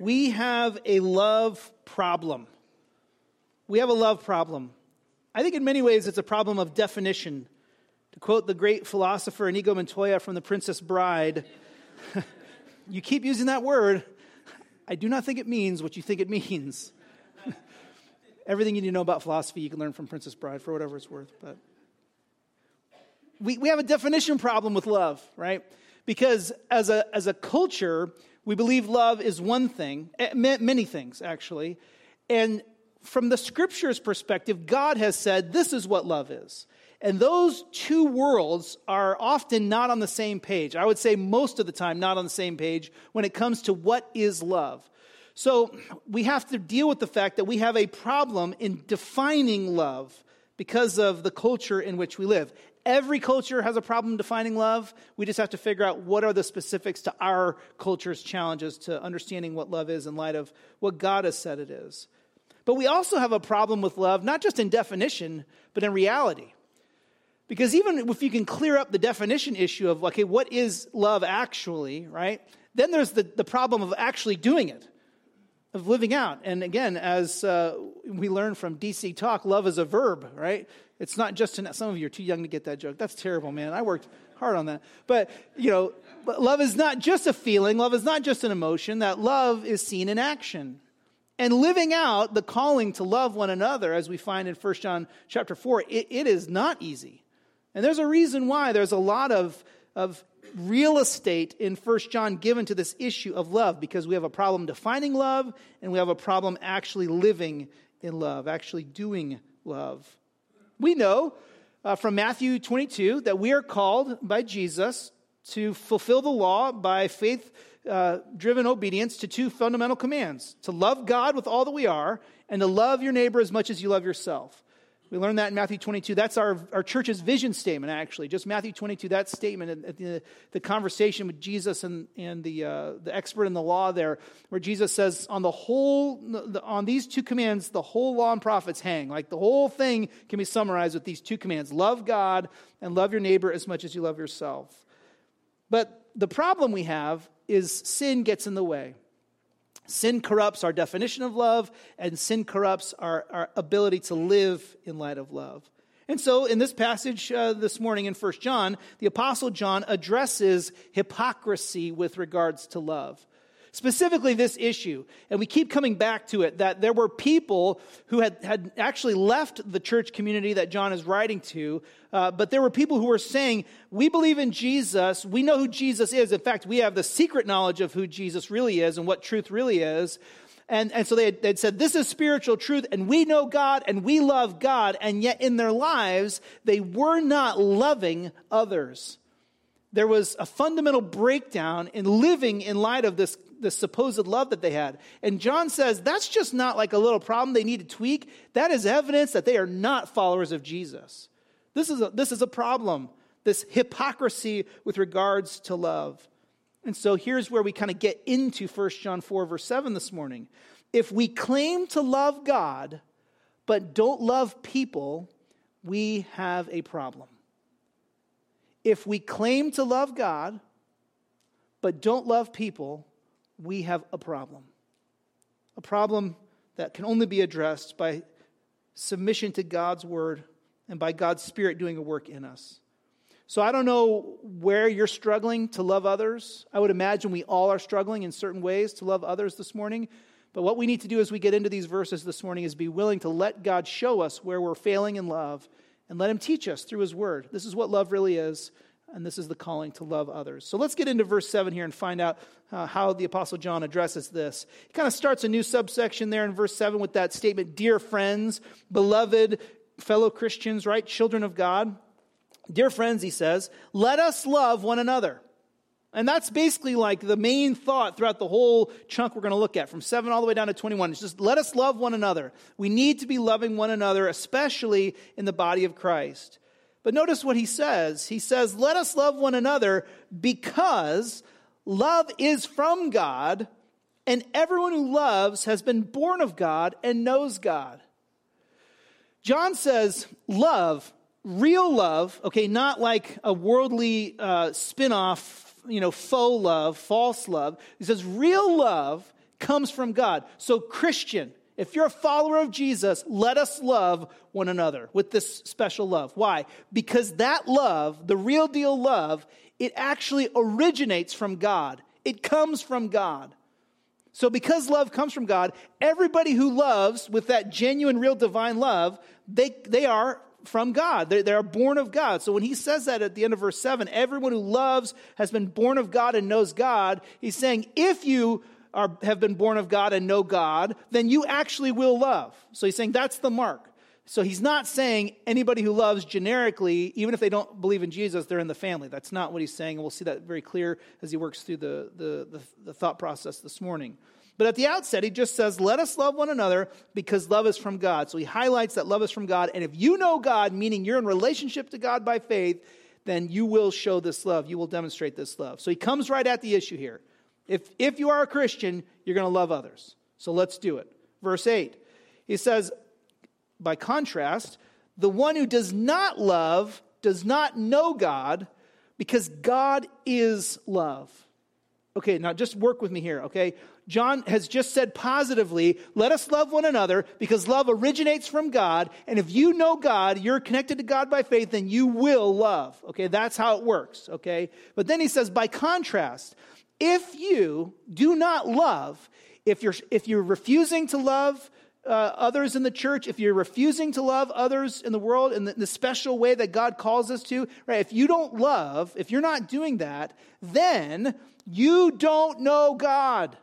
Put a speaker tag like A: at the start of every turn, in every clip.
A: we have a love problem. We have a love problem. I think in many ways it's a problem of definition. To quote the great philosopher Inigo Montoya from The Princess Bride, you keep using that word. I do not think it means what you think it means. Everything you need to know about philosophy you can learn from Princess Bride for whatever it's worth. But we, we have a definition problem with love, right? Because as a, as a culture, we believe love is one thing, eh, many things actually. And from the scripture's perspective, God has said this is what love is. And those two worlds are often not on the same page. I would say most of the time, not on the same page when it comes to what is love. So we have to deal with the fact that we have a problem in defining love because of the culture in which we live. Every culture has a problem defining love. We just have to figure out what are the specifics to our culture's challenges to understanding what love is in light of what God has said it is. But we also have a problem with love, not just in definition, but in reality. Because even if you can clear up the definition issue of, okay, what is love actually, right? Then there's the, the problem of actually doing it, of living out. And again, as uh, we learn from DC Talk, love is a verb, right? It's not just in, some of you are too young to get that joke. That's terrible, man. I worked hard on that. But, you know, love is not just a feeling, love is not just an emotion, that love is seen in action and living out the calling to love one another as we find in 1 john chapter 4 it, it is not easy and there's a reason why there's a lot of, of real estate in 1 john given to this issue of love because we have a problem defining love and we have a problem actually living in love actually doing love we know uh, from matthew 22 that we are called by jesus to fulfill the law by faith uh, driven obedience to two fundamental commands to love God with all that we are and to love your neighbor as much as you love yourself. We learned that in Matthew 22. That's our, our church's vision statement, actually. Just Matthew 22, that statement, at the, the conversation with Jesus and, and the, uh, the expert in the law there, where Jesus says, on the whole, on these two commands, the whole law and prophets hang. Like the whole thing can be summarized with these two commands love God and love your neighbor as much as you love yourself. But the problem we have is sin gets in the way. Sin corrupts our definition of love, and sin corrupts our, our ability to live in light of love. And so, in this passage uh, this morning in 1 John, the Apostle John addresses hypocrisy with regards to love specifically this issue. And we keep coming back to it that there were people who had, had actually left the church community that John is writing to, uh, but there were people who were saying, We believe in Jesus. We know who Jesus is. In fact, we have the secret knowledge of who Jesus really is and what truth really is. And, and so they had, said, This is spiritual truth, and we know God, and we love God. And yet in their lives, they were not loving others there was a fundamental breakdown in living in light of this the supposed love that they had. And John says that's just not like a little problem they need to tweak. That is evidence that they are not followers of Jesus. This is a, this is a problem, this hypocrisy with regards to love. And so here's where we kind of get into 1 John 4, verse 7 this morning. If we claim to love God, but don't love people, we have a problem. If we claim to love God, but don't love people, we have a problem. A problem that can only be addressed by submission to God's word and by God's Spirit doing a work in us. So I don't know where you're struggling to love others. I would imagine we all are struggling in certain ways to love others this morning. But what we need to do as we get into these verses this morning is be willing to let God show us where we're failing in love and let Him teach us through His Word. This is what love really is and this is the calling to love others. So let's get into verse 7 here and find out uh, how the Apostle John addresses this. He kind of starts a new subsection there in verse 7 with that statement Dear friends, beloved fellow Christians, right? Children of God. Dear friends, he says, let us love one another. And that's basically like the main thought throughout the whole chunk we're going to look at, from 7 all the way down to 21. It's just let us love one another. We need to be loving one another, especially in the body of Christ. But notice what he says. He says, Let us love one another because love is from God, and everyone who loves has been born of God and knows God. John says, Love, real love, okay, not like a worldly uh, spin off, you know, faux love, false love. He says, Real love comes from God. So, Christian, if you're a follower of Jesus, let us love one another with this special love. Why? Because that love, the real deal love, it actually originates from God. It comes from God. So, because love comes from God, everybody who loves with that genuine, real divine love, they, they are from God. They, they are born of God. So, when he says that at the end of verse 7, everyone who loves has been born of God and knows God, he's saying, if you are, have been born of God and know God, then you actually will love. So, he's saying that's the mark. So he's not saying anybody who loves generically, even if they don't believe in Jesus, they're in the family. That's not what he's saying. And we'll see that very clear as he works through the, the, the, the thought process this morning. But at the outset, he just says, Let us love one another because love is from God. So he highlights that love is from God. And if you know God, meaning you're in relationship to God by faith, then you will show this love. You will demonstrate this love. So he comes right at the issue here. If, if you are a Christian, you're going to love others. So let's do it. Verse 8, he says, by contrast, the one who does not love does not know God because God is love. Okay, now just work with me here, okay? John has just said positively, let us love one another because love originates from God. And if you know God, you're connected to God by faith, then you will love. Okay, that's how it works, okay? But then he says, by contrast, if you do not love, if you're, if you're refusing to love, uh, others in the church, if you're refusing to love others in the world in the, in the, special way that God calls us to, right? If you don't love, if you're not doing that, then you don't know God.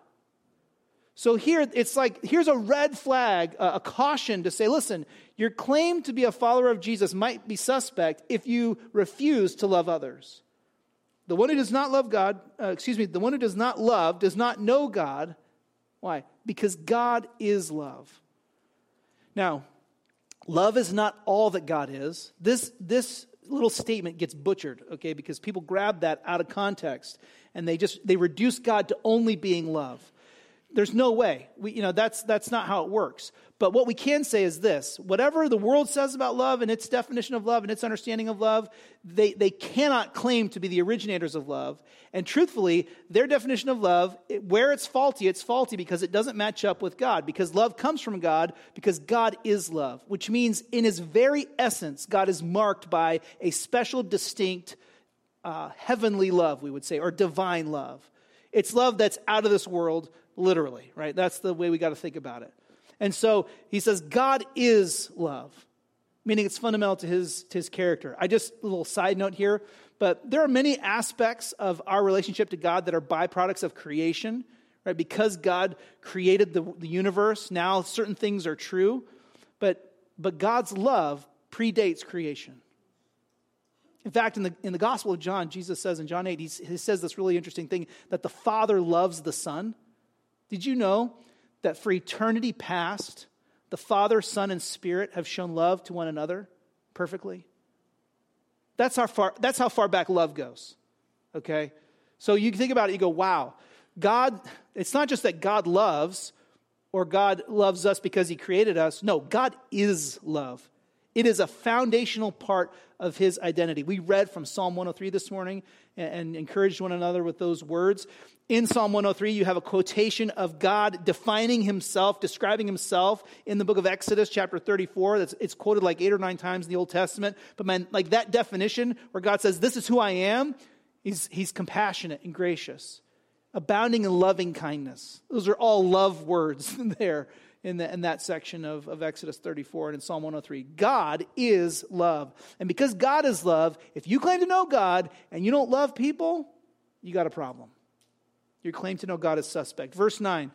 A: So here, it's like, here's a red flag, a, a caution to say, listen, your claim to be a follower of Jesus might be suspect if you refuse to love others. The one who does not love God, uh, excuse me, the one who does not love does not know God. Why? Because God is love. Now, love is not all that God is. This, this little statement gets butchered, okay, because people grab that out of context and they just they reduce God to only being love. There's no way. We, you know, that's, that's not how it works. But what we can say is this whatever the world says about love and its definition of love and its understanding of love, they, they cannot claim to be the originators of love. And truthfully, their definition of love, where it's faulty, it's faulty because it doesn't match up with God. Because love comes from God, because God is love, which means in his very essence, God is marked by a special, distinct, uh, heavenly love, we would say, or divine love. It's love that's out of this world, literally, right? That's the way we got to think about it. And so he says, God is love, meaning it's fundamental to his, to his character. I just, a little side note here, but there are many aspects of our relationship to God that are byproducts of creation, right? Because God created the, the universe, now certain things are true, but, but God's love predates creation. In fact, in the, in the Gospel of John, Jesus says in John 8, he says this really interesting thing that the Father loves the Son. Did you know that for eternity past, the Father, Son, and Spirit have shown love to one another perfectly? That's how far, that's how far back love goes. Okay? So you think about it, you go, wow, God, it's not just that God loves or God loves us because he created us. No, God is love. It is a foundational part of his identity. We read from Psalm 103 this morning and, encouraged one another with those words. In Psalm 103, you have a quotation of God defining himself, describing himself in the book of Exodus, chapter 34. That's, it's quoted like eight or nine times in the Old Testament. But man, like that definition where God says, This is who I am, he's, he's compassionate and gracious, abounding in loving kindness. Those are all love words there in, the, in that section of, of Exodus 34 and in Psalm 103. God is love. And because God is love, if you claim to know God and you don't love people, you got a problem. Your claim to know God is suspect. Verse 9,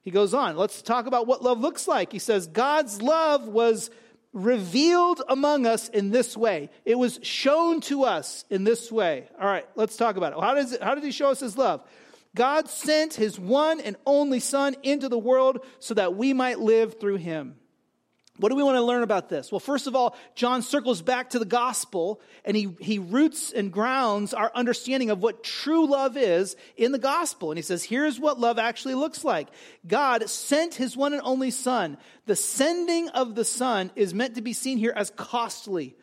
A: he goes on. Let's talk about what love looks like. He says, God's love was revealed among us in this way. It was shown to us in this way. All right, let's talk about it. How, does it, how did he show us his love? God sent his one and only Son into the world so that we might live through him. What do we want to learn about this? Well, first of all, John circles back to the gospel and he, he roots and grounds our understanding of what true love is in the gospel. And he says, here's what love actually looks like God sent his one and only Son. The sending of the Son is meant to be seen here as costly.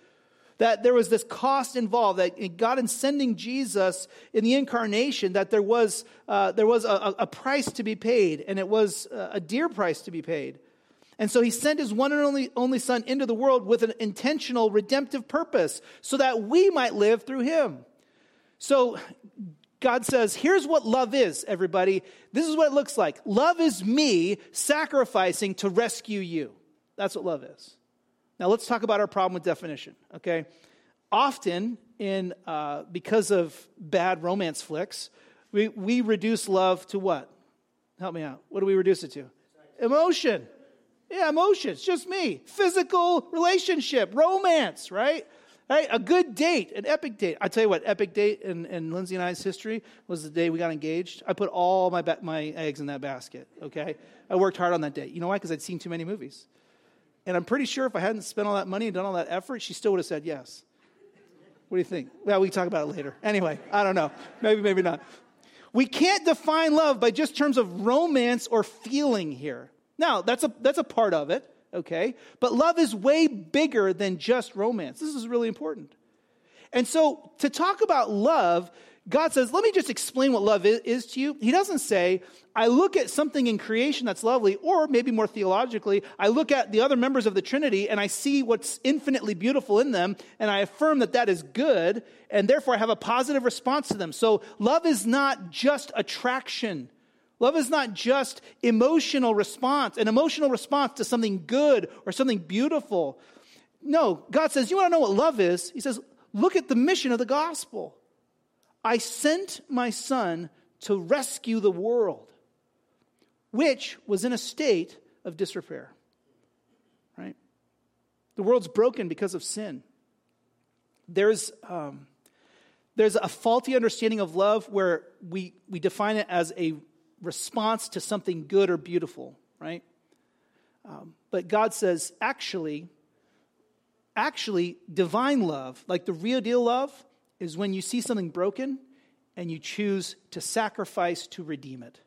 A: That there was this cost involved, that God in sending Jesus in the incarnation, that there was, uh, there was a, a, price to be paid, and it was a dear price to be paid. And so he sent his one and only, only son into the world with an intentional redemptive purpose so that we might live through him. So God says, here's what love is, everybody. This is what it looks like. Love is me sacrificing to rescue you. That's what love is. Now let's talk about our problem with definition, okay? Often, in uh, because of bad romance flicks, we, we reduce love to what? Help me out. What do we reduce it to? Emotion. Yeah, emotions, just me. Physical relationship, romance, right? Right? A good date, an epic date. I tell you what, epic date in, in Lindsay and I's history was the day we got engaged. I put all my, ba- my eggs in that basket, okay? I worked hard on that date. You know why? Because I'd seen too many movies. And I'm pretty sure if I hadn't spent all that money and done all that effort, she still would have said yes. What do you think? Well, we can talk about it later. Anyway, I don't know. Maybe, maybe not. We can't define love by just terms of romance or feeling here. Now, that's a, that's a part of it, okay? But love is way bigger than just romance. This is really important. And so, to talk about love, God says, let me just explain what love is, to you. He doesn't say, I look at something in creation that's lovely, or maybe more theologically, I look at the other members of the Trinity and I see what's infinitely beautiful in them, and I affirm that that is good, and therefore I have a positive response to them. So love is not just attraction. Love is not just emotional response, an emotional response to something good or something beautiful. No, God says, You want to know what love is? He says, Look at the mission of the gospel. I sent my son to rescue the world, which was in a state of disrepair. Right? The world's broken because of sin. There's, um, there's a faulty understanding of love where we, we define it as a response to something good or beautiful, right? Um, but God says, actually, actually, divine love, like the real deal love, is when you see something broken and you choose to sacrifice to redeem it.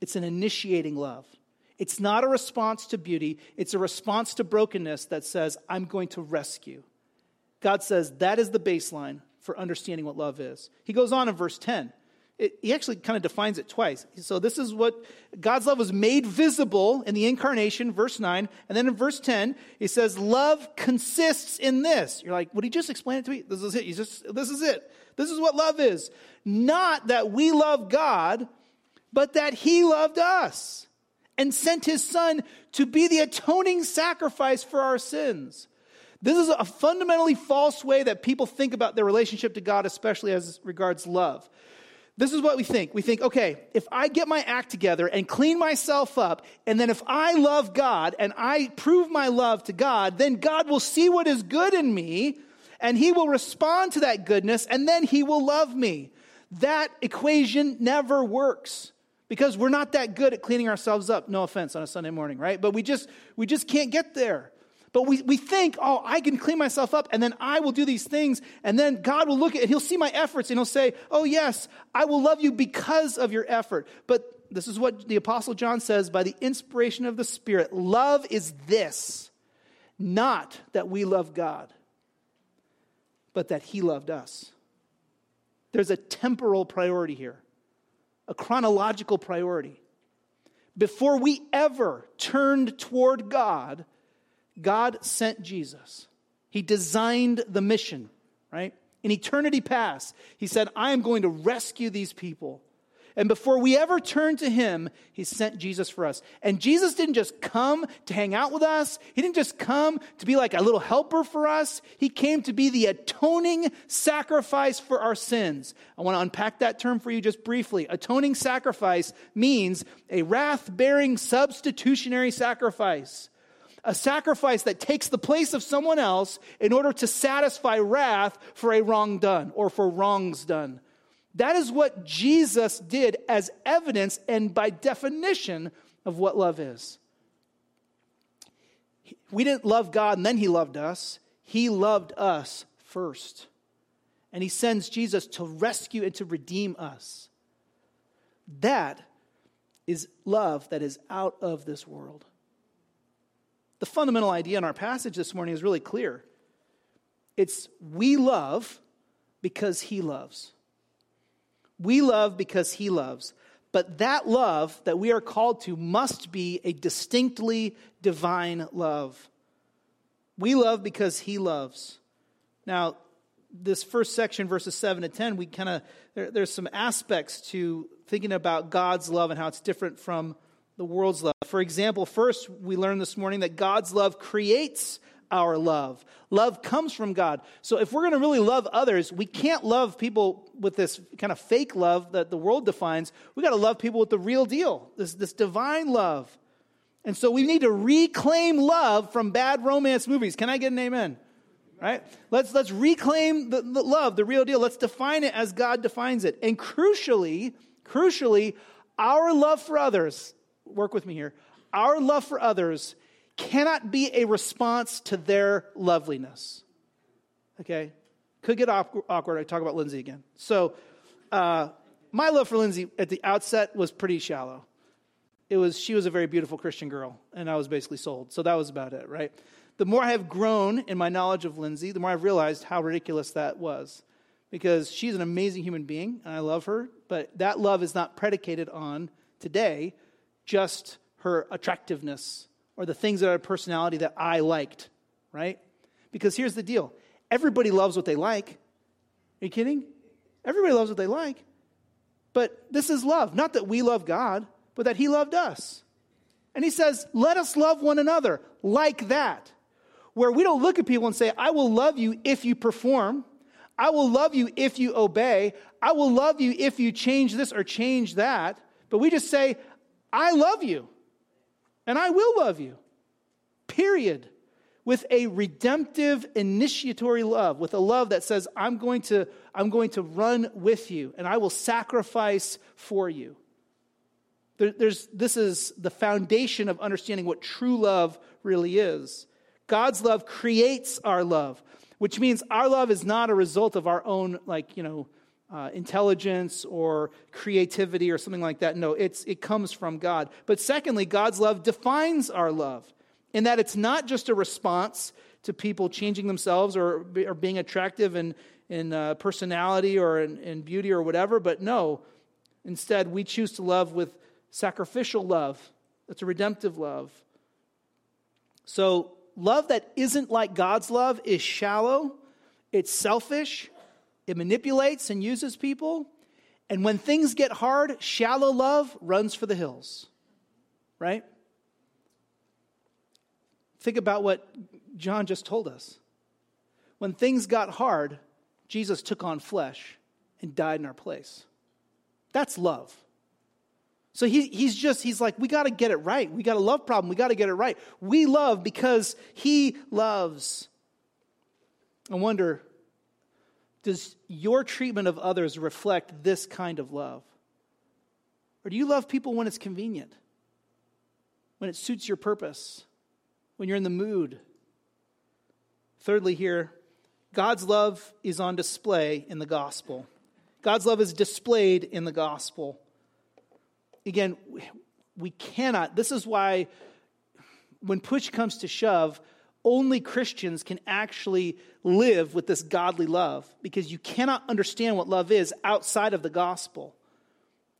A: It's an initiating love. It's not a response to beauty, it's a response to brokenness that says, I'm going to rescue. God says that is the baseline for understanding what love is. He goes on in verse 10 it, he actually kind of defines it twice. So this is what God's love was made visible in the incarnation, verse 9. And then in verse 10, he says, Love consists in this. You're like, would he just explain it to me? This is it. He's just, this is it. This is what love is. Not that we love God, but that he loved us and sent his son to be the atoning sacrifice for our sins. This is a fundamentally false way that people think about their relationship to God, especially as regards love. This is what we think. We think, okay, if I get my act together and clean myself up, and then if I love God and I prove my love to God, then God will see what is good in me and he will respond to that goodness and then he will love me. That equation never works because we're not that good at cleaning ourselves up. No offense on a Sunday morning, right? But we just we just can't get there. But we, we think, oh, I can clean myself up and then I will do these things. And then God will look at it and he'll see my efforts and he'll say, oh, yes, I will love you because of your effort. But this is what the Apostle John says by the inspiration of the Spirit love is this, not that we love God, but that he loved us. There's a temporal priority here, a chronological priority. Before we ever turned toward God, God sent Jesus. He designed the mission, right? In eternity past, he said, I am going to rescue these people. And before we ever turn to him, he sent Jesus for us. And Jesus didn't just come to hang out with us. He didn't just come to be like a little helper for us. He came to be the atoning sacrifice for our sins. I want to unpack that term for you just briefly. Atoning sacrifice means a wrath bearing substitutionary sacrifice a sacrifice that takes the place of someone else in order to satisfy wrath for a wrong done or for wrongs done. That is what Jesus did as evidence and by definition of what love is. We didn't love God and then He loved us, He loved us first. And He sends Jesus to rescue and to redeem us. That is love that is out of this world. The fundamental idea in our passage this morning is really clear. It's we love because he loves. We love because he loves. But that love that we are called to must be a distinctly divine love. We love because he loves. Now, this first section, verses 7 to 10, we kind of, there, there's some aspects to thinking about God's love and how it's different from the world's love. For example, first, we learned this morning that God's love creates our love. Love comes from God. So if we're going to really love others, we can't love people with this kind of fake love that the world defines. We got to love people with the real deal, this, this divine love. And so we need to reclaim love from bad romance movies. Can I get an amen? Right? Let's, let's reclaim the, the love, the real deal. Let's define it as God defines it. And crucially, crucially, our love for others, work with me here, our love for others cannot be a response to their loveliness. Okay? Could get awkward. I talk about Lindsay again. So, uh, my love for Lindsay at the outset was pretty shallow. It was she was a very beautiful Christian girl, and I was basically sold. So that was about it, right? The more I have grown in my knowledge of Lindsay, the more I've realized how ridiculous that was. Because she's an amazing human being, and I love her, but that love is not predicated on today just her attractiveness or the things that are personality that I liked, right? Because here's the deal everybody loves what they like. Are you kidding? Everybody loves what they like. But this is love. Not that we love God, but that He loved us. And He says, let us love one another like that. Where we don't look at people and say, I will love you if you perform. I will love you if you obey. I will love you if you change this or change that. But we just say, I love you and I will love you. Period. With a redemptive initiatory love, with a love that says, I'm going to, I'm going to run with you and I will sacrifice for you. There, there's, this is the foundation of understanding what true love really is. God's love creates our love, which means our love is not a result of our own, like, you know, uh, intelligence or creativity or something like that. No, it's, it comes from God. But secondly, God's love defines our love in that it's not just a response to people changing themselves or, or being attractive in, in uh, personality or in, in beauty or whatever, but no, instead, we choose to love with sacrificial love. That's a redemptive love. So, love that isn't like God's love is shallow, it's selfish, it manipulates and uses people. And when things get hard, shallow love runs for the hills. Right? Think about what John just told us. When things got hard, Jesus took on flesh and died in our place. That's love. So he, he's just, he's like, we got to get it right. We got a love problem. We got to get it right. We love because he loves. I wonder does your treatment of others reflect this kind of love? Or do you love people when it's convenient, when it suits your purpose, when you're in the mood? Thirdly, here, God's love is on display in the gospel. God's love is displayed in the gospel. Again, we cannot, this is why when push comes to shove, only Christians can actually live with this godly love because you cannot understand what love is outside of the gospel.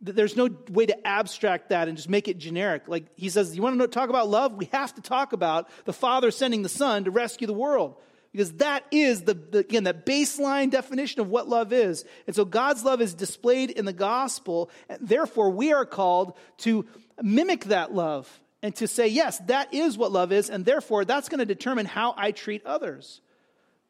A: There's no way to abstract that and just make it generic. Like he says, you want to talk about love? We have to talk about the Father sending the Son to rescue the world because that is the, the, again that baseline definition of what love is and so god's love is displayed in the gospel and therefore we are called to mimic that love and to say, yes, that is what love is, and therefore that's going to determine how I treat others.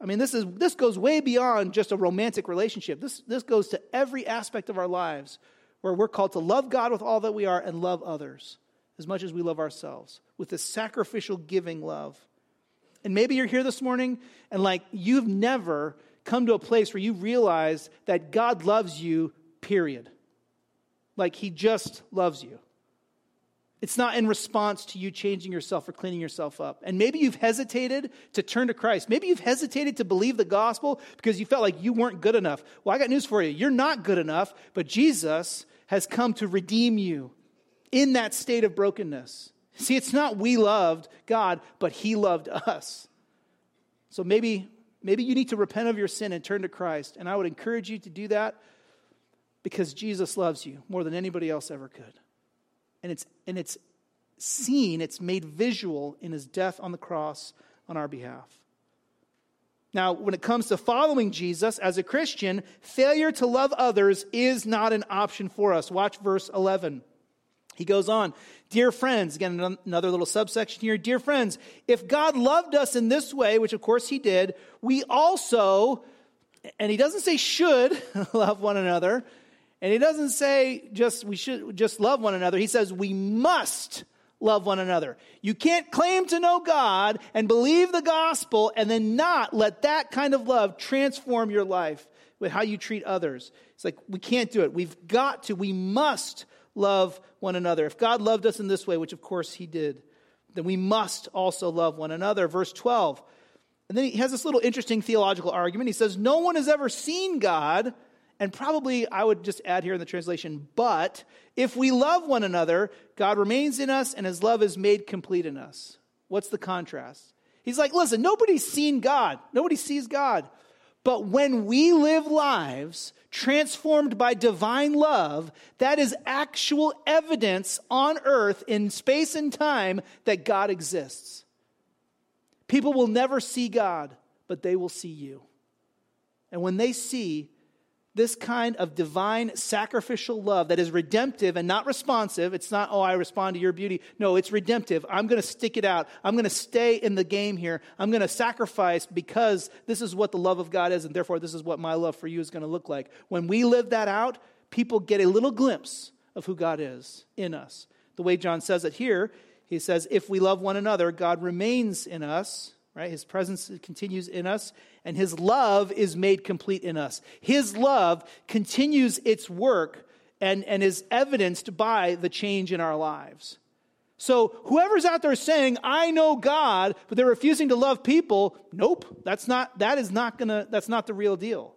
A: I mean, this, is, this goes way beyond just a romantic relationship. This, this goes to every aspect of our lives where we're called to love God with all that we are and love others as much as we love ourselves with this sacrificial giving love. And maybe you're here this morning and like you've never come to a place where you realize that God loves you, period. Like he just loves you. It's not in response to you changing yourself or cleaning yourself up. And maybe you've hesitated to turn to Christ. Maybe you've hesitated to believe the gospel because you felt like you weren't good enough. Well, I got news for you. You're not good enough, but Jesus has come to redeem you in that state of brokenness. See, it's not we loved God, but He loved us. So maybe, maybe you need to repent of your sin and turn to Christ. And I would encourage you to do that because Jesus loves you more than anybody else ever could. And it's, and it's seen, it's made visual in his death on the cross on our behalf. Now, when it comes to following Jesus as a Christian, failure to love others is not an option for us. Watch verse 11. He goes on, Dear friends, again, another little subsection here. Dear friends, if God loved us in this way, which of course he did, we also, and he doesn't say should love one another, and he doesn't say just we should just love one another. He says we must love one another. You can't claim to know God and believe the gospel and then not let that kind of love transform your life with how you treat others. It's like we can't do it. We've got to, we must love one another. If God loved us in this way, which of course he did, then we must also love one another. Verse 12. And then he has this little interesting theological argument. He says, No one has ever seen God, and probably I would just add here in the translation, but if we love one another, God remains in us and his love is made complete in us. What's the contrast? He's like, listen, nobody's seen God. Nobody sees God. But when we live lives transformed by divine love, that is actual evidence on earth in space and time that God exists. People will never see God, but they will see you. And when they see this kind of divine sacrificial love that is redemptive and not responsive. It's not, oh, I respond to your beauty. No, it's redemptive. I'm going to stick it out. I'm going to stay in the game here. I'm going to sacrifice because this is what the love of God is, and therefore this is what my love for you is going to look like. When we live that out, people get a little glimpse of who God is in us. The way John says it here, he says, if we love one another, God remains in us, right? His presence continues in us, and his love is made complete in us. His love continues its work and, and is evidenced by the change in our lives. So whoever's out there saying, I know God, but they're refusing to love people, nope, that's not, that is not gonna, that's not the real deal.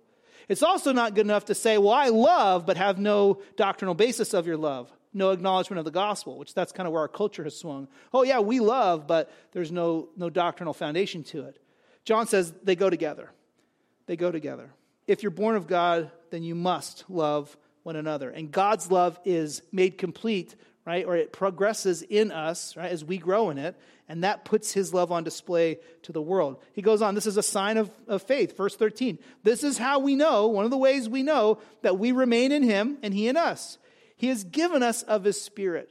A: It's also not good enough to say, well, I love, but have no doctrinal basis of your love no acknowledgement of the gospel, which that's kind of where our culture has swung. Oh, yeah, we love, but there's no, no doctrinal foundation to it. John says they go together. They go together. If you're born of God, then you must love one another. And God's love is made complete, right? Or it progresses in us, right, as we grow in it. And that puts his love on display to the world. He goes on, this is a sign of, of faith. Verse 13. This is how we know, one of the ways we know that we remain in him and he in us he has given us of His Spirit.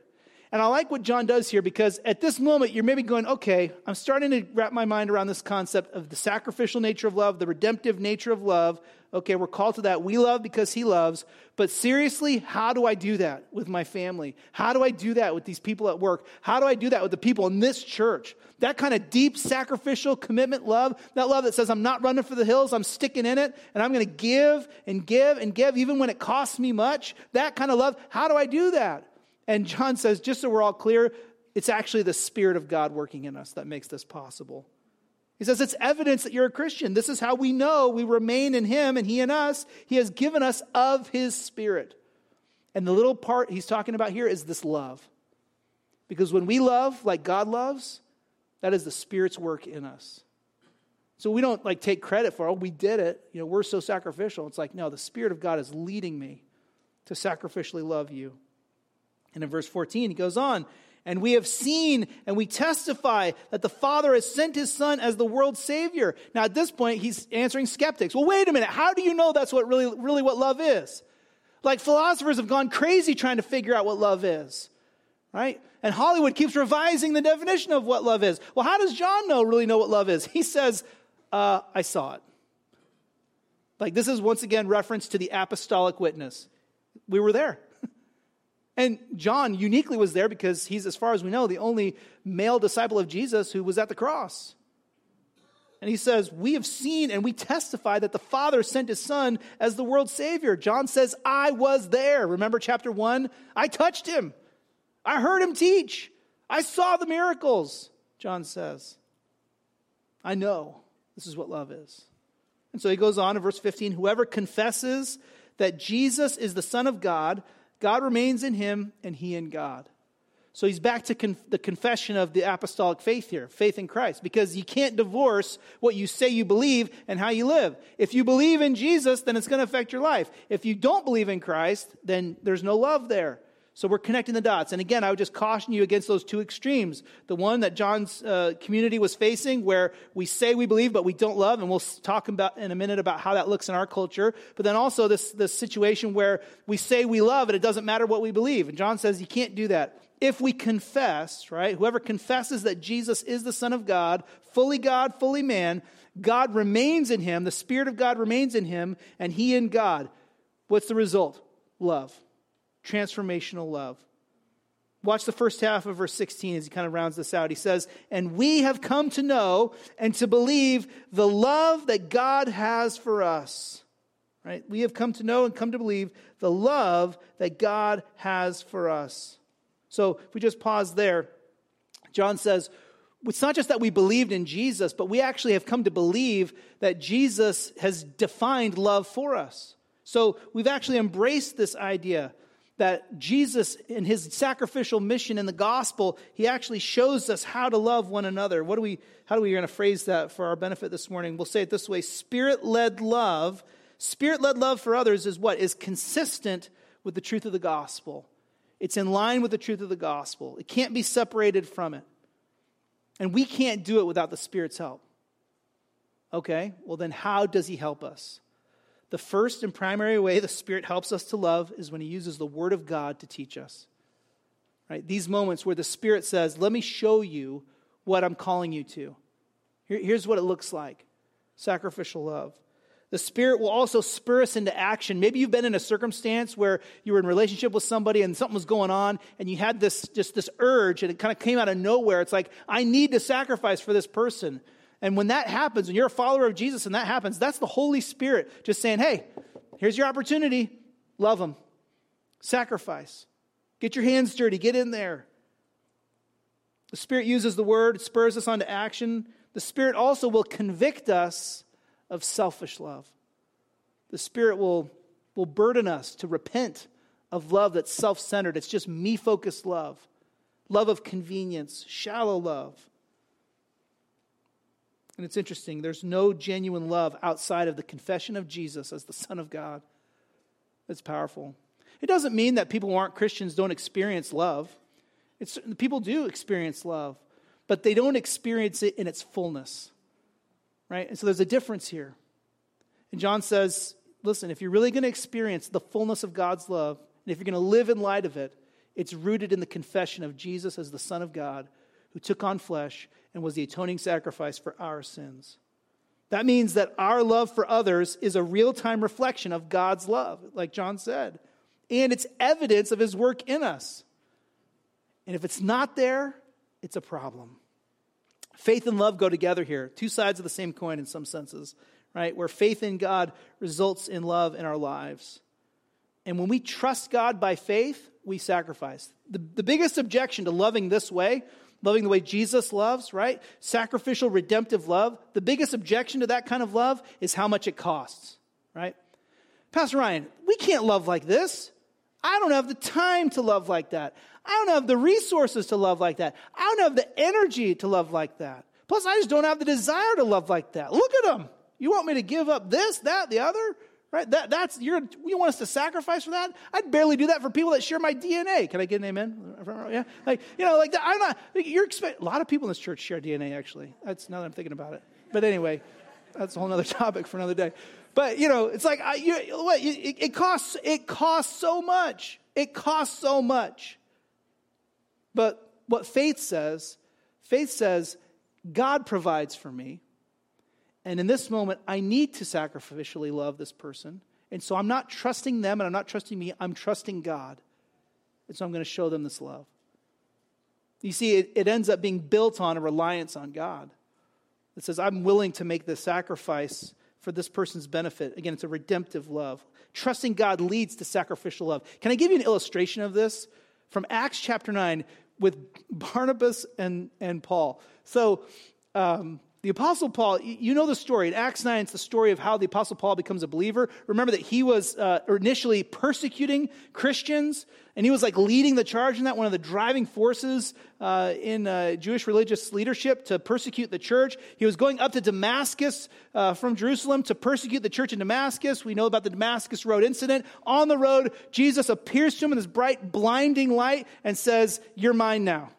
A: And I like what John does here because at this moment you're maybe going, okay, I'm starting to wrap my mind around this concept of the sacrificial nature of love, the redemptive nature of love. Okay, we're called to that. We love because He loves. But seriously, how do I do that with my family? How do I do that with these people at work? How do I do that with the people in this church? That kind of deep sacrificial commitment love, that love that says, I'm not running for the hills, I'm sticking in it, and I'm going to give and give and give, even when it costs me much. That kind of love. How do I do that? And John says, just so we're all clear, it's actually the Spirit of God working in us that makes this possible. He says it's evidence that you're a Christian. This is how we know we remain in Him and He in us. He has given us of His Spirit. And the little part he's talking about here is this love. Because when we love like God loves, that is the Spirit's work in us. So we don't like take credit for, oh, we did it. You know, we're so sacrificial. It's like, no, the Spirit of God is leading me to sacrificially love you. And in verse 14, he goes on, and we have seen and we testify that the Father has sent his Son as the world's Savior. Now, at this point, he's answering skeptics. Well, wait a minute. How do you know that's what really, really what love is? Like philosophers have gone crazy trying to figure out what love is, right? And Hollywood keeps revising the definition of what love is. Well, how does John know really know what love is? He says, uh, "I saw it." Like this is once again reference to the apostolic witness. We were there. And John uniquely was there because he's, as far as we know, the only male disciple of Jesus who was at the cross. And he says, We have seen and we testify that the Father sent his Son as the world's Savior. John says, I was there. Remember chapter 1? I touched him. I heard him teach. I saw the miracles, John says. I know this is what love is. And so he goes on in verse 15 Whoever confesses that Jesus is the Son of God, God remains in him and he in God. So he's back to the confession of the apostolic faith here, faith in Christ, because you can't divorce what you say you believe and how you live. If you believe in Jesus, then it's going to affect your life. If you don't believe in Christ, then there's no love there. So we're connecting the dots. And again, I would just caution you against those two extremes. The one that John's uh, community was facing, where we say we believe, but we don't love. And we'll talk about in a minute about how that looks in our culture. But then also this, this situation where we say we love and it doesn't matter what we believe. And John says you can't do that. If we confess, right, whoever confesses that Jesus is the Son of God, fully God, fully man, God remains in him, the Spirit of God remains in him, and he in God. What's the result? Love transformational love. Watch the first half of verse 16 as he kind of rounds this out. He says, And we have come to know and to believe the love that God has for us. Right? We have come to know and come to believe the love that God has for us. So if we just pause there, John says, it's not just that we believed in Jesus, but we actually have come to believe that Jesus has defined love for us. So we've actually embraced this idea that Jesus, in his sacrificial mission in the gospel, he actually shows us how to love one another. What do we, how do we going to phrase that for our benefit this morning? We'll say it this way Spirit led love, spirit led love for others is what? Is consistent with the truth of the gospel. It's in line with the truth of the gospel. It can't be separated from it. And we can't do it without the Spirit's help. Okay, well, then how does he help us? The first and primary way the Spirit helps us to love is when He uses the Word of God to teach us. Right? These moments where the Spirit says, Let me show you what I'm calling you to. Here, here's what it looks like sacrificial love. The Spirit will also spur us into action. Maybe you've been in a circumstance where you were in relationship with somebody and something was going on, and you had this just this urge, and it kind of came out of nowhere. It's like, I need to sacrifice for this person. And when that happens, when you're a follower of Jesus and that happens, that's the Holy Spirit just saying, hey, here's your opportunity. Love them. Sacrifice. Get your hands dirty. Get in there. The Spirit uses the word, it spurs us onto action. The Spirit also will convict us of selfish love. The Spirit will, will burden us to repent of love that's self centered. It's just me focused love, love of convenience, shallow love. And it's interesting, there's no genuine love outside of the confession of Jesus as the Son of God. It's powerful. It doesn't mean that people who aren't Christians don't experience love. It's, people do experience love, but they don't experience it in its fullness. Right? And so there's a difference here. And John says, listen, if you're really going to experience the fullness of God's love, and if you're going to live in light of it, it's rooted in the confession of Jesus as the Son of God who took on flesh and was the atoning sacrifice for our sins. That means that our love for others is a real time reflection of God's love, like John said. And it's evidence of his work in us. And if it's not there, it's a problem. Faith and love go together here, two sides of the same coin in some senses, right? Where faith in God results in love in our lives. And when we trust God by faith, we sacrifice. The, the biggest objection to loving this way loving the way Jesus loves, right? Sacrificial, redemptive love. The biggest objection to that kind of love is how much it costs, right? Pastor Ryan, we can't love like this. I don't have the time to love like that. I don't have the resources to love like that. I don't have the energy to love like that. Plus, I just don't have the desire to love like that. Look at them. You want me to give up this, that, the other? Right? That, that's, you're, you want us to sacrifice for that? I'd barely do that for people that share my DNA. Can I get an amen? Yeah. Like, you know, like, I'm not, you're expect, a lot of people in this church share DNA, actually. That's now that I'm thinking about it. But anyway, that's a whole other topic for another day. But, you know, it's like, I, you, what, it, it costs, it costs so much. It costs so much. But what faith says, faith says, God provides for me. And in this moment, I need to sacrificially love this person. And so I'm not trusting them and I'm not trusting me, I'm trusting God. And so I'm going to show them this love. You see, it, it ends up being built on a reliance on God. It says, I'm willing to make the sacrifice for this person's benefit. Again, it's a redemptive love. Trusting God leads to sacrificial love. Can I give you an illustration of this? From Acts chapter 9 with Barnabas and, and Paul. So, um, The Apostle Paul, you know the story. In Acts 9, it's the story of how the Apostle Paul becomes a believer. Remember that he was uh, initially persecuting Christians, and he was like leading the charge in that, one of the driving forces uh, in uh, Jewish religious leadership to persecute the church. He was going up to Damascus uh, from Jerusalem to persecute the church in Damascus. We know about the Damascus Road incident. On the road, Jesus appears to him in this bright, blinding light and says, You're mine now.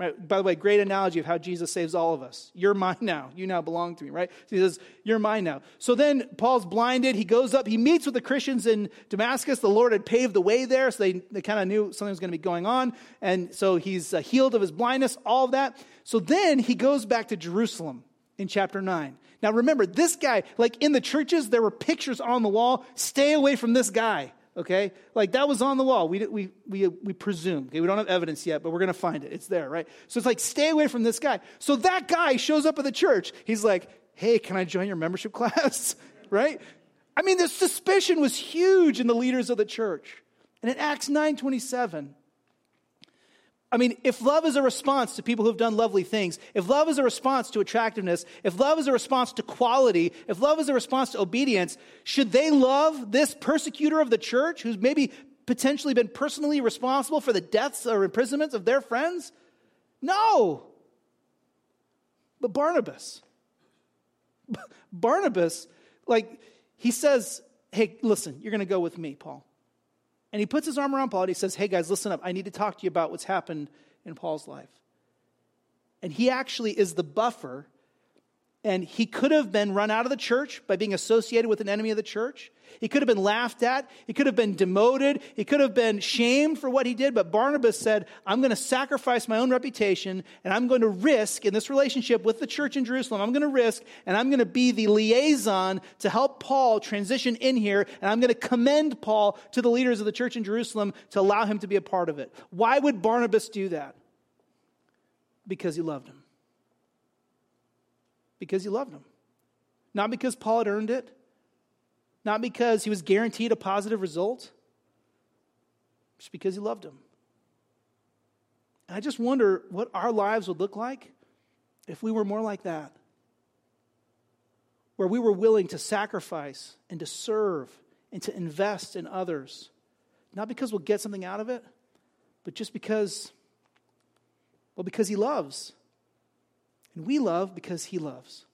A: Right? By the way, great analogy of how Jesus saves all of us. You're mine now. You now belong to me, right? So he says, You're mine now. So then Paul's blinded. He goes up. He meets with the Christians in Damascus. The Lord had paved the way there, so they, they kind of knew something was going to be going on. And so he's uh, healed of his blindness, all of that. So then he goes back to Jerusalem in chapter 9. Now remember, this guy, like in the churches, there were pictures on the wall. Stay away from this guy okay? Like that was on the wall. We, we, we, we presume. Okay? We don't have evidence yet, but we're going to find it. It's there, right? So it's like, stay away from this guy. So that guy shows up at the church. He's like, hey, can I join your membership class? right? I mean, the suspicion was huge in the leaders of the church. And in Acts 9 27, I mean, if love is a response to people who've done lovely things, if love is a response to attractiveness, if love is a response to quality, if love is a response to obedience, should they love this persecutor of the church who's maybe potentially been personally responsible for the deaths or imprisonments of their friends? No. But Barnabas, Barnabas, like, he says, hey, listen, you're going to go with me, Paul. And he puts his arm around Paul and he says, Hey guys, listen up. I need to talk to you about what's happened in Paul's life. And he actually is the buffer. And he could have been run out of the church by being associated with an enemy of the church. He could have been laughed at. He could have been demoted. He could have been shamed for what he did. But Barnabas said, I'm going to sacrifice my own reputation and I'm going to risk in this relationship with the church in Jerusalem. I'm going to risk and I'm going to be the liaison to help Paul transition in here. And I'm going to commend Paul to the leaders of the church in Jerusalem to allow him to be a part of it. Why would Barnabas do that? Because he loved him. Because he loved him. Not because Paul had earned it not because he was guaranteed a positive result, just because he loved him. And I just wonder what our lives would look like if we were more like that. Where we were willing to sacrifice and to serve and to invest in others. Not because we'll get something out of it, but just because, well, because he loves. And we love because he loves.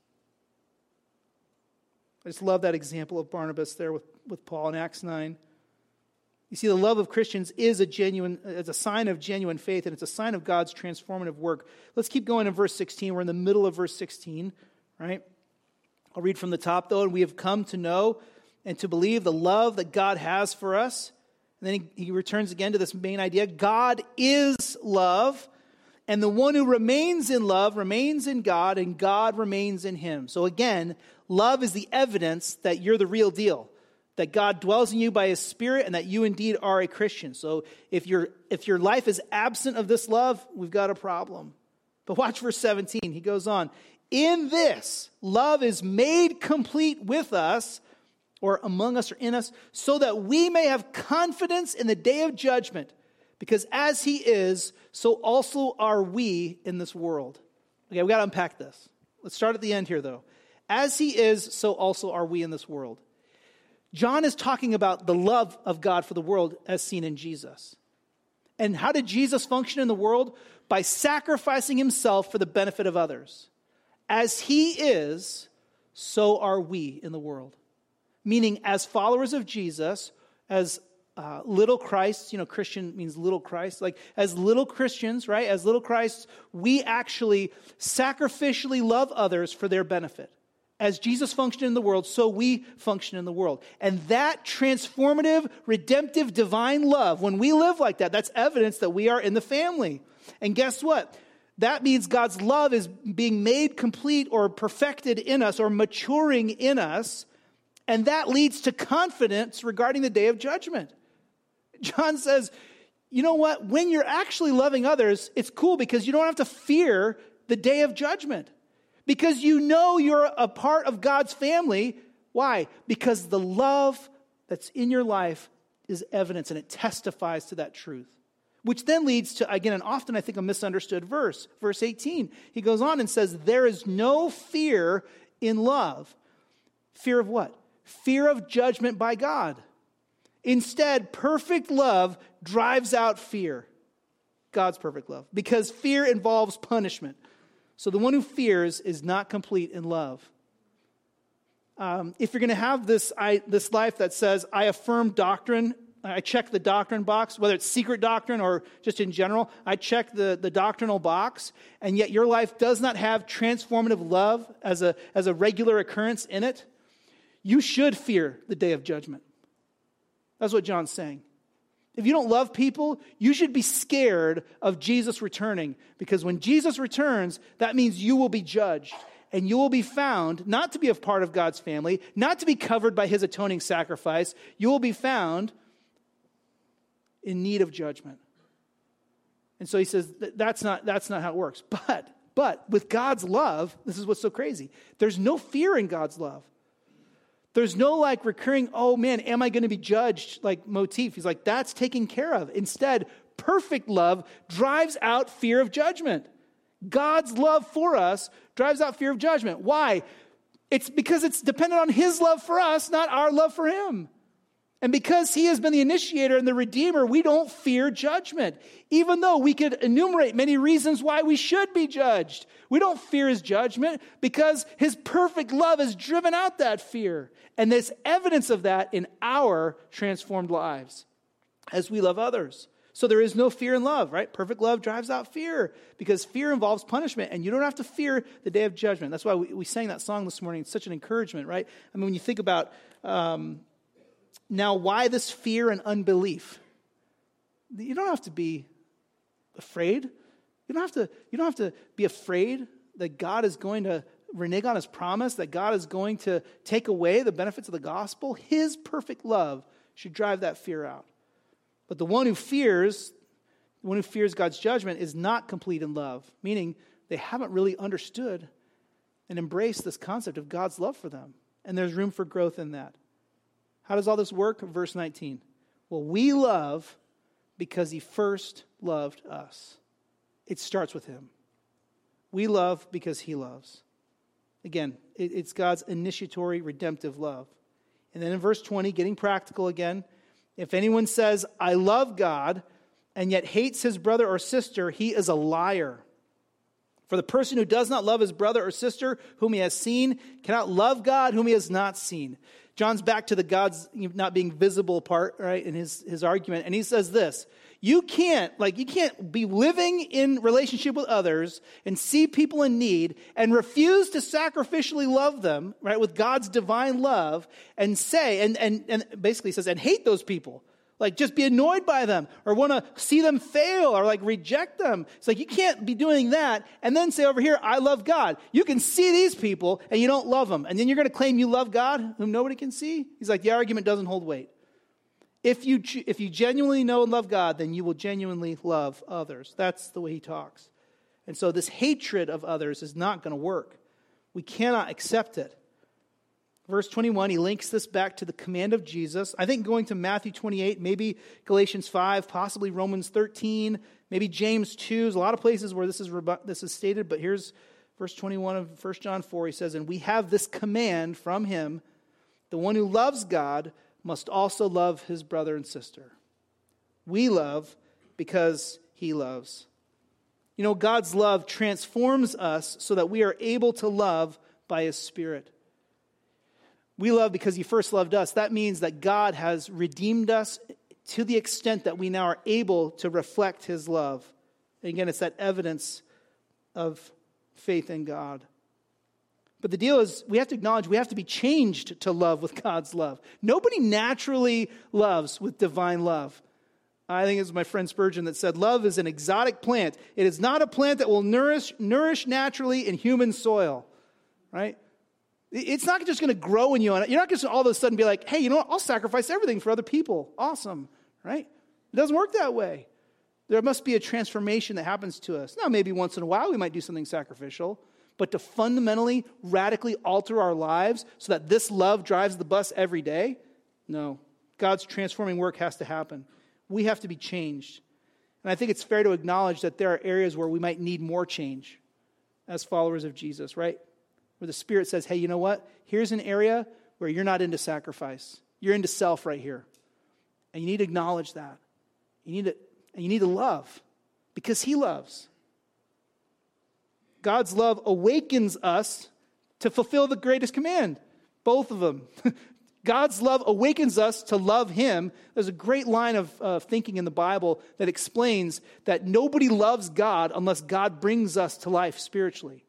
A: I just love that example of Barnabas there with, with Paul in Acts 9. You see, the love of Christians is a genuine, it's a sign of genuine faith, and it's a sign of God's transformative work. Let's keep going in verse 16. We're in the middle of verse 16, right? I'll read from the top, though. And we have come to know and to believe the love that God has for us. And then he, he returns again to this main idea God is love. And the one who remains in love remains in God, and God remains in him. So again, love is the evidence that you're the real deal, that God dwells in you by his spirit, and that you indeed are a Christian. So if, you if your life is absent of this love, we've got a problem. But watch verse 17. He goes on In this, love is made complete with us, or among us, or in us, so that we may have confidence in the day of judgment. Because as he is, so also are we in this world. Okay, we got to unpack this. Let's start at the end here, though. As he is, so also are we in this world. John is talking about the love of God for the world as seen in Jesus. And how did Jesus function in the world? By sacrificing himself for the benefit of others. As he is, so are we in the world. Meaning, as followers of Jesus, as uh, little Christ, you know, Christian means little Christ. Like, as little Christians, right, as little Christ, we actually sacrificially love others for their benefit. As Jesus functioned in the world, so we function in the world. And that transformative, redemptive, divine love, when we live like that, that's evidence that we are in the family. And guess what? That means God's love is being made complete or perfected in us or maturing in us. And that leads to confidence regarding the day of judgment. John says, you know what? When you're actually loving others, it's cool because you don't have to fear the day of judgment. Because you know you're a part of God's family. Why? Because the love that's in your life is evidence and it testifies to that truth. Which then leads to, again, and often I think a misunderstood verse. Verse 18. He goes on and says, There is no fear in love. Fear of what? Fear of judgment by God. Instead, perfect love drives out fear. God's perfect love. Because fear involves punishment. So the one who fears is not complete in love. Um, if you're going to have this, I, this life that says, I affirm doctrine, I check the doctrine box, whether it's secret doctrine or just in general, I check the, the doctrinal box, and yet your life does not have transformative love as a, as a regular occurrence in it, you should fear the day of judgment. That's what John's saying. If you don't love people, you should be scared of Jesus returning because when Jesus returns, that means you will be judged and you will be found not to be a part of God's family, not to be covered by his atoning sacrifice. You will be found in need of judgment. And so he says that's not, that's not how it works. But, but with God's love, this is what's so crazy. There's no fear in God's love. There's no like recurring, oh man, am I going to be judged like motif. He's like, that's taken care of. Instead, perfect love drives out fear of judgment. God's love for us drives out fear of judgment. Why? It's because it's dependent on His love for us, not our love for Him. And because He has been the initiator and the Redeemer, we don't fear judgment. Even though we could enumerate many reasons why we should be judged, we don't fear His judgment because His perfect love has driven out that fear. And there's evidence of that in our transformed lives as we love others. So there is no fear in love, right? Perfect love drives out fear because fear involves punishment, and you don't have to fear the day of judgment. That's why we, sang that song this morning. It's such an encouragement, right? I mean, when you think about um, now why this fear and unbelief, you don't have to be afraid. You don't have to, you don't have to be afraid that God is going to renege on his promise that God is going to take away the benefits of the gospel, his perfect love should drive that fear out. But the one who fears, the one who fears God's judgment is not complete in love, meaning they haven't really understood and embraced this concept of God's love for them. And there's room for growth in that. How does all this work? Verse 19. Well, we love because he first loved us. It starts with him. We love because he loves. Again, it's God's initiatory redemptive love. And then in verse 20, getting practical again, if anyone says, I love God, and yet hates his brother or sister, he is a liar. For the person who does not love his brother or sister whom he has seen cannot love God whom he has not seen. John's back to the God's not being visible part, right, in his, his argument. And he says this you can't, like, you can't be living in relationship with others and see people in need and refuse to sacrificially love them, right, with God's divine love and say, and, and, and basically says, and hate those people. Like, just be annoyed by them or want to see them fail or like reject them. It's like you can't be doing that and then say over here, I love God. You can see these people and you don't love them. And then you're going to claim you love God whom nobody can see? He's like, the argument doesn't hold weight. If you, if you genuinely know and love God, then you will genuinely love others. That's the way he talks. And so this hatred of others is not going to work. We cannot accept it. Verse 21, he links this back to the command of Jesus. I think going to Matthew 28, maybe Galatians 5, possibly Romans 13, maybe James 2. There's a lot of places where this is, this is stated, but here's verse 21 of 1 John 4. He says, And we have this command from him the one who loves God must also love his brother and sister. We love because he loves. You know, God's love transforms us so that we are able to love by his Spirit. We love because he first loved us. That means that God has redeemed us to the extent that we now are able to reflect his love. And again, it's that evidence of faith in God. But the deal is, we have to acknowledge we have to be changed to love with God's love. Nobody naturally loves with divine love. I think it was my friend Spurgeon that said, Love is an exotic plant. It is not a plant that will nourish, nourish naturally in human soil, right? It's not just going to grow in you. You're not just all of a sudden be like, hey, you know what? I'll sacrifice everything for other people. Awesome, right? It doesn't work that way. There must be a transformation that happens to us. Now, maybe once in a while we might do something sacrificial, but to fundamentally, radically alter our lives so that this love drives the bus every day? No. God's transforming work has to happen. We have to be changed. And I think it's fair to acknowledge that there are areas where we might need more change as followers of Jesus, right? Where the Spirit says, hey, you know what? Here's an area where you're not into sacrifice. You're into self right here. And you need to acknowledge that. You need to, and you need to love because He loves. God's love awakens us to fulfill the greatest command, both of them. God's love awakens us to love Him. There's a great line of uh, thinking in the Bible that explains that nobody loves God unless God brings us to life spiritually.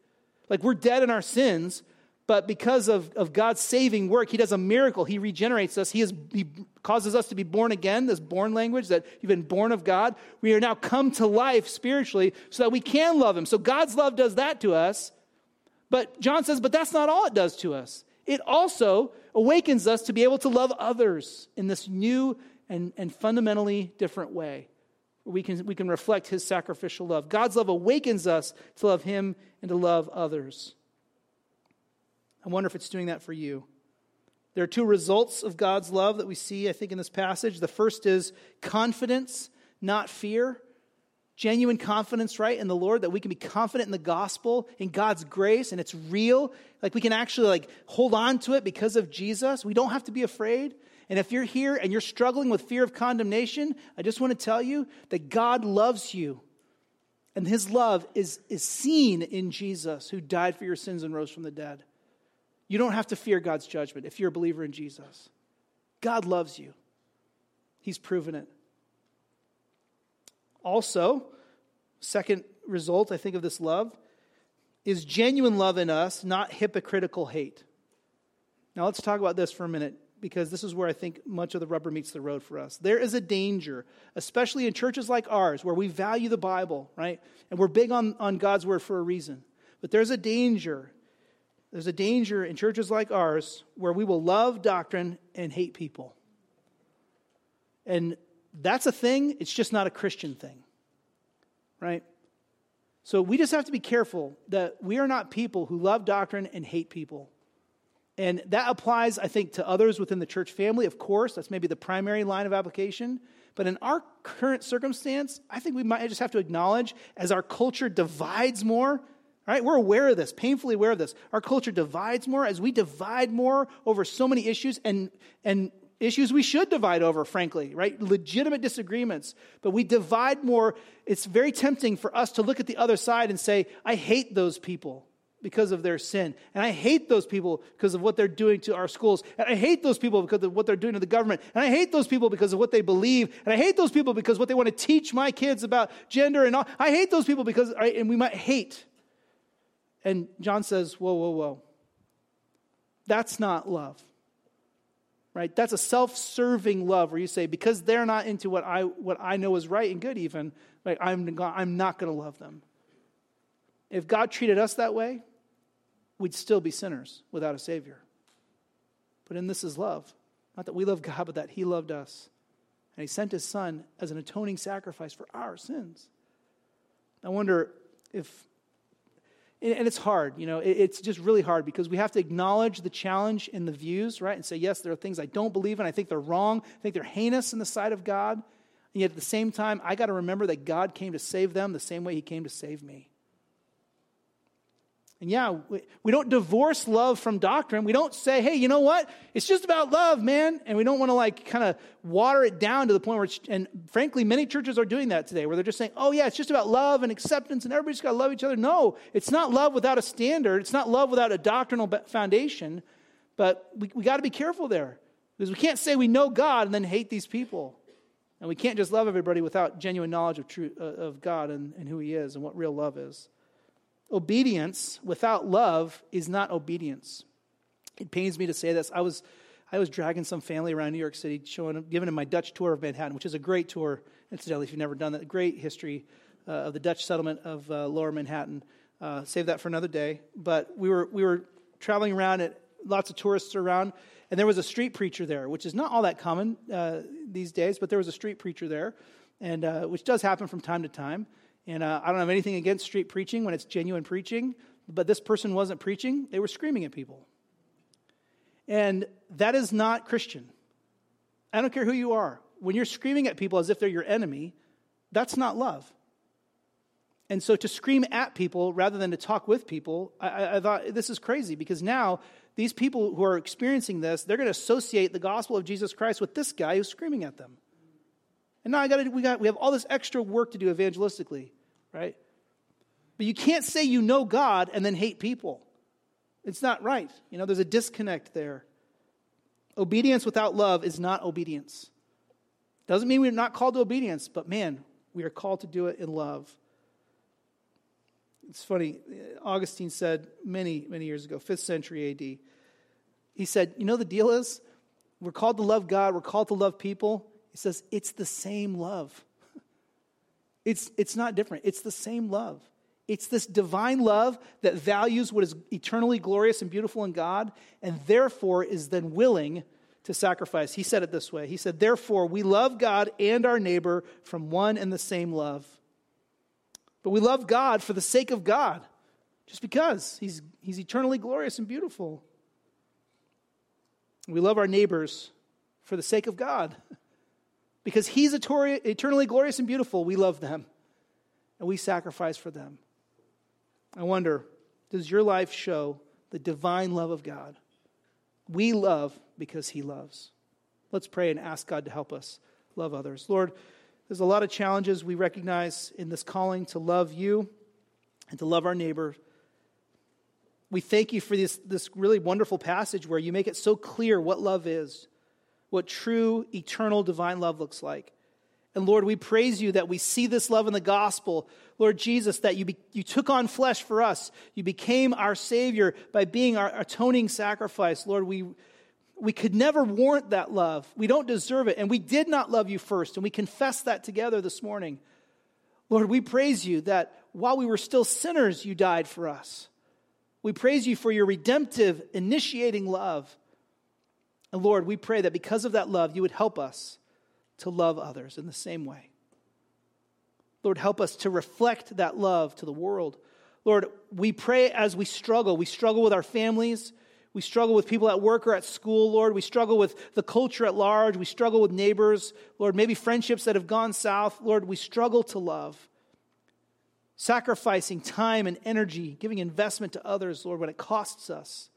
A: Like we're dead in our sins, but because of, of God's saving work, He does a miracle. He regenerates us. He, is, he causes us to be born again, this born language that you've been born of God. We are now come to life spiritually so that we can love Him. So God's love does that to us. But John says, but that's not all it does to us. It also awakens us to be able to love others in this new and, and fundamentally different way. We can, we can reflect His sacrificial love. God's love awakens us to love Him and to love others. I wonder if it's doing that for you. There are two results of God's love that we see, I think, in this passage. The first is confidence, not fear. Genuine confidence, right, in the Lord, that we can be confident in the gospel, in God's grace, and it's real. Like we can actually like hold on to it because of Jesus. We don't have to be afraid. And if you're here and you're struggling with fear of condemnation, I just want to tell you that God loves you. And his love is, is seen in Jesus, who died for your sins and rose from the dead. You don't have to fear God's judgment if you're a believer in Jesus. God loves you, He's proven it. Also, second result, I think, of this love is genuine love in us, not hypocritical hate. Now, let's talk about this for a minute because this is where I think much of the rubber meets the road for us. There is a danger, especially in churches like ours, where we value the Bible, right? And we're big on, on God's word for a reason. But there's a danger there's a danger in churches like ours where we will love doctrine and hate people. And that's a thing, it's just not a Christian thing. Right? So we just have to be careful that we are not people who love doctrine and hate people. And that applies, I think, to others within the church family, of course. That's maybe the primary line of application. But in our current circumstance, I think we might just have to acknowledge as our culture divides more, right? We're aware of this, painfully aware of this. Our culture divides more as we divide more over so many issues and, and issues we should divide over, frankly, right? Legitimate disagreements. But we divide more. It's very tempting for us to look at the other side and say, I hate those people because of their sin. And I hate those people because of what they're doing to our schools. And I hate those people because of what they're doing to the government. And I hate those people because of what they believe. And I hate those people because what they want to teach my kids about gender and all. I hate those people because, and we might hate and John says, Whoa, whoa, whoa. That's not love. Right? That's a self serving love where you say, because they're not into what I, what I know is right and good, even, like, I'm, I'm not going to love them. If God treated us that way, we'd still be sinners without a Savior. But in this is love. Not that we love God, but that He loved us. And He sent His Son as an atoning sacrifice for our sins. I wonder if and it's hard, you know, it's just really hard because we have to acknowledge the challenge in the views, right? And say, yes, there are things I don't believe in. I think they're wrong. I think they're heinous in the sight of God. And yet at the same time, I got to remember that God came to save them the same way He came to save me. And yeah, we, don't divorce love from doctrine. We don't say, hey, you know what? It's just about love, man. And we don't want to like kind of water it down to the point where, it's, and frankly, many churches are doing that today, where they're just saying, oh, yeah, it's just about love and acceptance and everybody's got to love each other. No, it's not love without a standard. It's not love without a doctrinal foundation. But we, we got to be careful there because we can't say we know God and then hate these people. And we can't just love everybody without genuine knowledge of, true, uh, of God and, and who He is and what real love is. Obedience without love is not obedience. It pains me to say this. I was, I was dragging some family around New York City, showing, giving them my Dutch tour of Manhattan, which is a great tour, incidentally, if you've never done that. Great history uh, of the Dutch settlement of uh, lower Manhattan. Uh, save that for another day. But we were, we were traveling around, at, lots of tourists around, and there was a street preacher there, which is not all that common uh, these days, but there was a street preacher there, and uh, which does happen from time to time. And uh, I don't have anything against street preaching when it's genuine preaching, but this person wasn't preaching. They were screaming at people. And that is not Christian. I don't care who you are. When you're screaming at people as if they're your enemy, That's not love. And so to scream at people rather than to talk with people, I, I thought this is crazy because now these people who are experiencing this, they're going to associate the gospel of Jesus Christ with this guy who's screaming at them. And now I got we got we have all this extra work to do evangelistically, right? But you can't say you know God and then hate people. It's not right. You know, there's a disconnect there. Obedience without love is not obedience. Doesn't mean we're not called to obedience, but man, we are called to do it in love. It's funny, Augustine said many, many years ago, 5th century AD, he said, You know, the deal is, we're called to love God, we're called to love people. He says, It's the same love. It's, it's not different, it's the same love. It's this divine love that values what is eternally glorious and beautiful in God, and therefore is then willing to sacrifice. He said it this way He said, Therefore, we love God and our neighbor from one and the same love. But we love God for the sake of God, just because He's, he's eternally glorious and beautiful. We love our neighbors for the sake of God. Because He's eternally glorious and beautiful, we love them and we sacrifice for them. I wonder, does your life show the divine love of God? We love because He loves. Let's pray and ask God to help us love others. Lord, there's a lot of challenges we recognize in this calling to love you and to love our neighbor. We thank you for this, this really wonderful passage where you make it so clear what love is, what true, eternal, divine love looks like. And Lord, we praise you that we see this love in the gospel. Lord Jesus, that you, be, you took on flesh for us. You became our Savior by being our atoning sacrifice. Lord, we we could never warrant that love. We don't deserve it. And we did not love you first. And we confess that together this morning. Lord, we praise you that while we were still sinners, you died for us. We praise you for your redemptive, initiating love. And Lord, we pray that because of that love, you would help us to love others in the same way. Lord, help us to reflect that love to the world. Lord, we pray as we struggle. We struggle with our families. We struggle with people at work or at school, Lord. We struggle with the culture at large. We struggle with neighbors, Lord. Maybe friendships that have gone south. Lord, we struggle to love. Sacrificing time and energy, giving investment to others, Lord, when it costs us.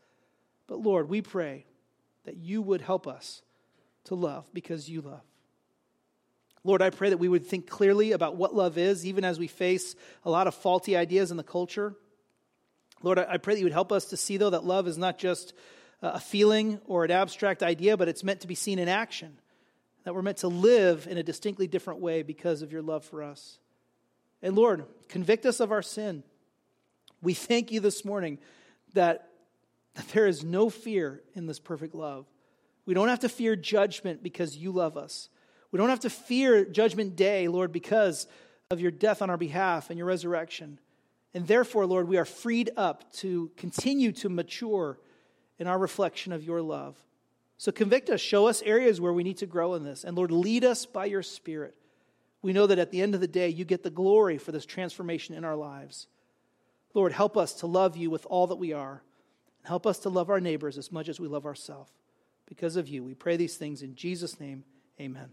A: But Lord, we pray that you would help us to love because you love. Lord, I pray that we would think clearly about what love is, even as we face a lot of faulty ideas in the culture. Lord, I pray that you would help us to see, though, that love is not just a feeling or an abstract idea, but it's meant to be seen in action. That we're meant to live in a distinctly different way because of your love for us. And Lord, convict us of our sin. We thank you this morning that, that there is no fear in this perfect love. We don't have to fear judgment because you love us. We don't have to fear judgment day, Lord, because of your death on our behalf and your resurrection. And therefore, Lord, we are freed up to continue to mature in our reflection of your love. So convict us, show us areas where we need to grow in this. And Lord, lead us by your Spirit. We know that at the end of the day, you get the glory for this transformation in our lives. Lord, help us to love you with all that we are. Help us to love our neighbors as much as we love ourselves. Because of you, we pray these things in Jesus' name. Amen.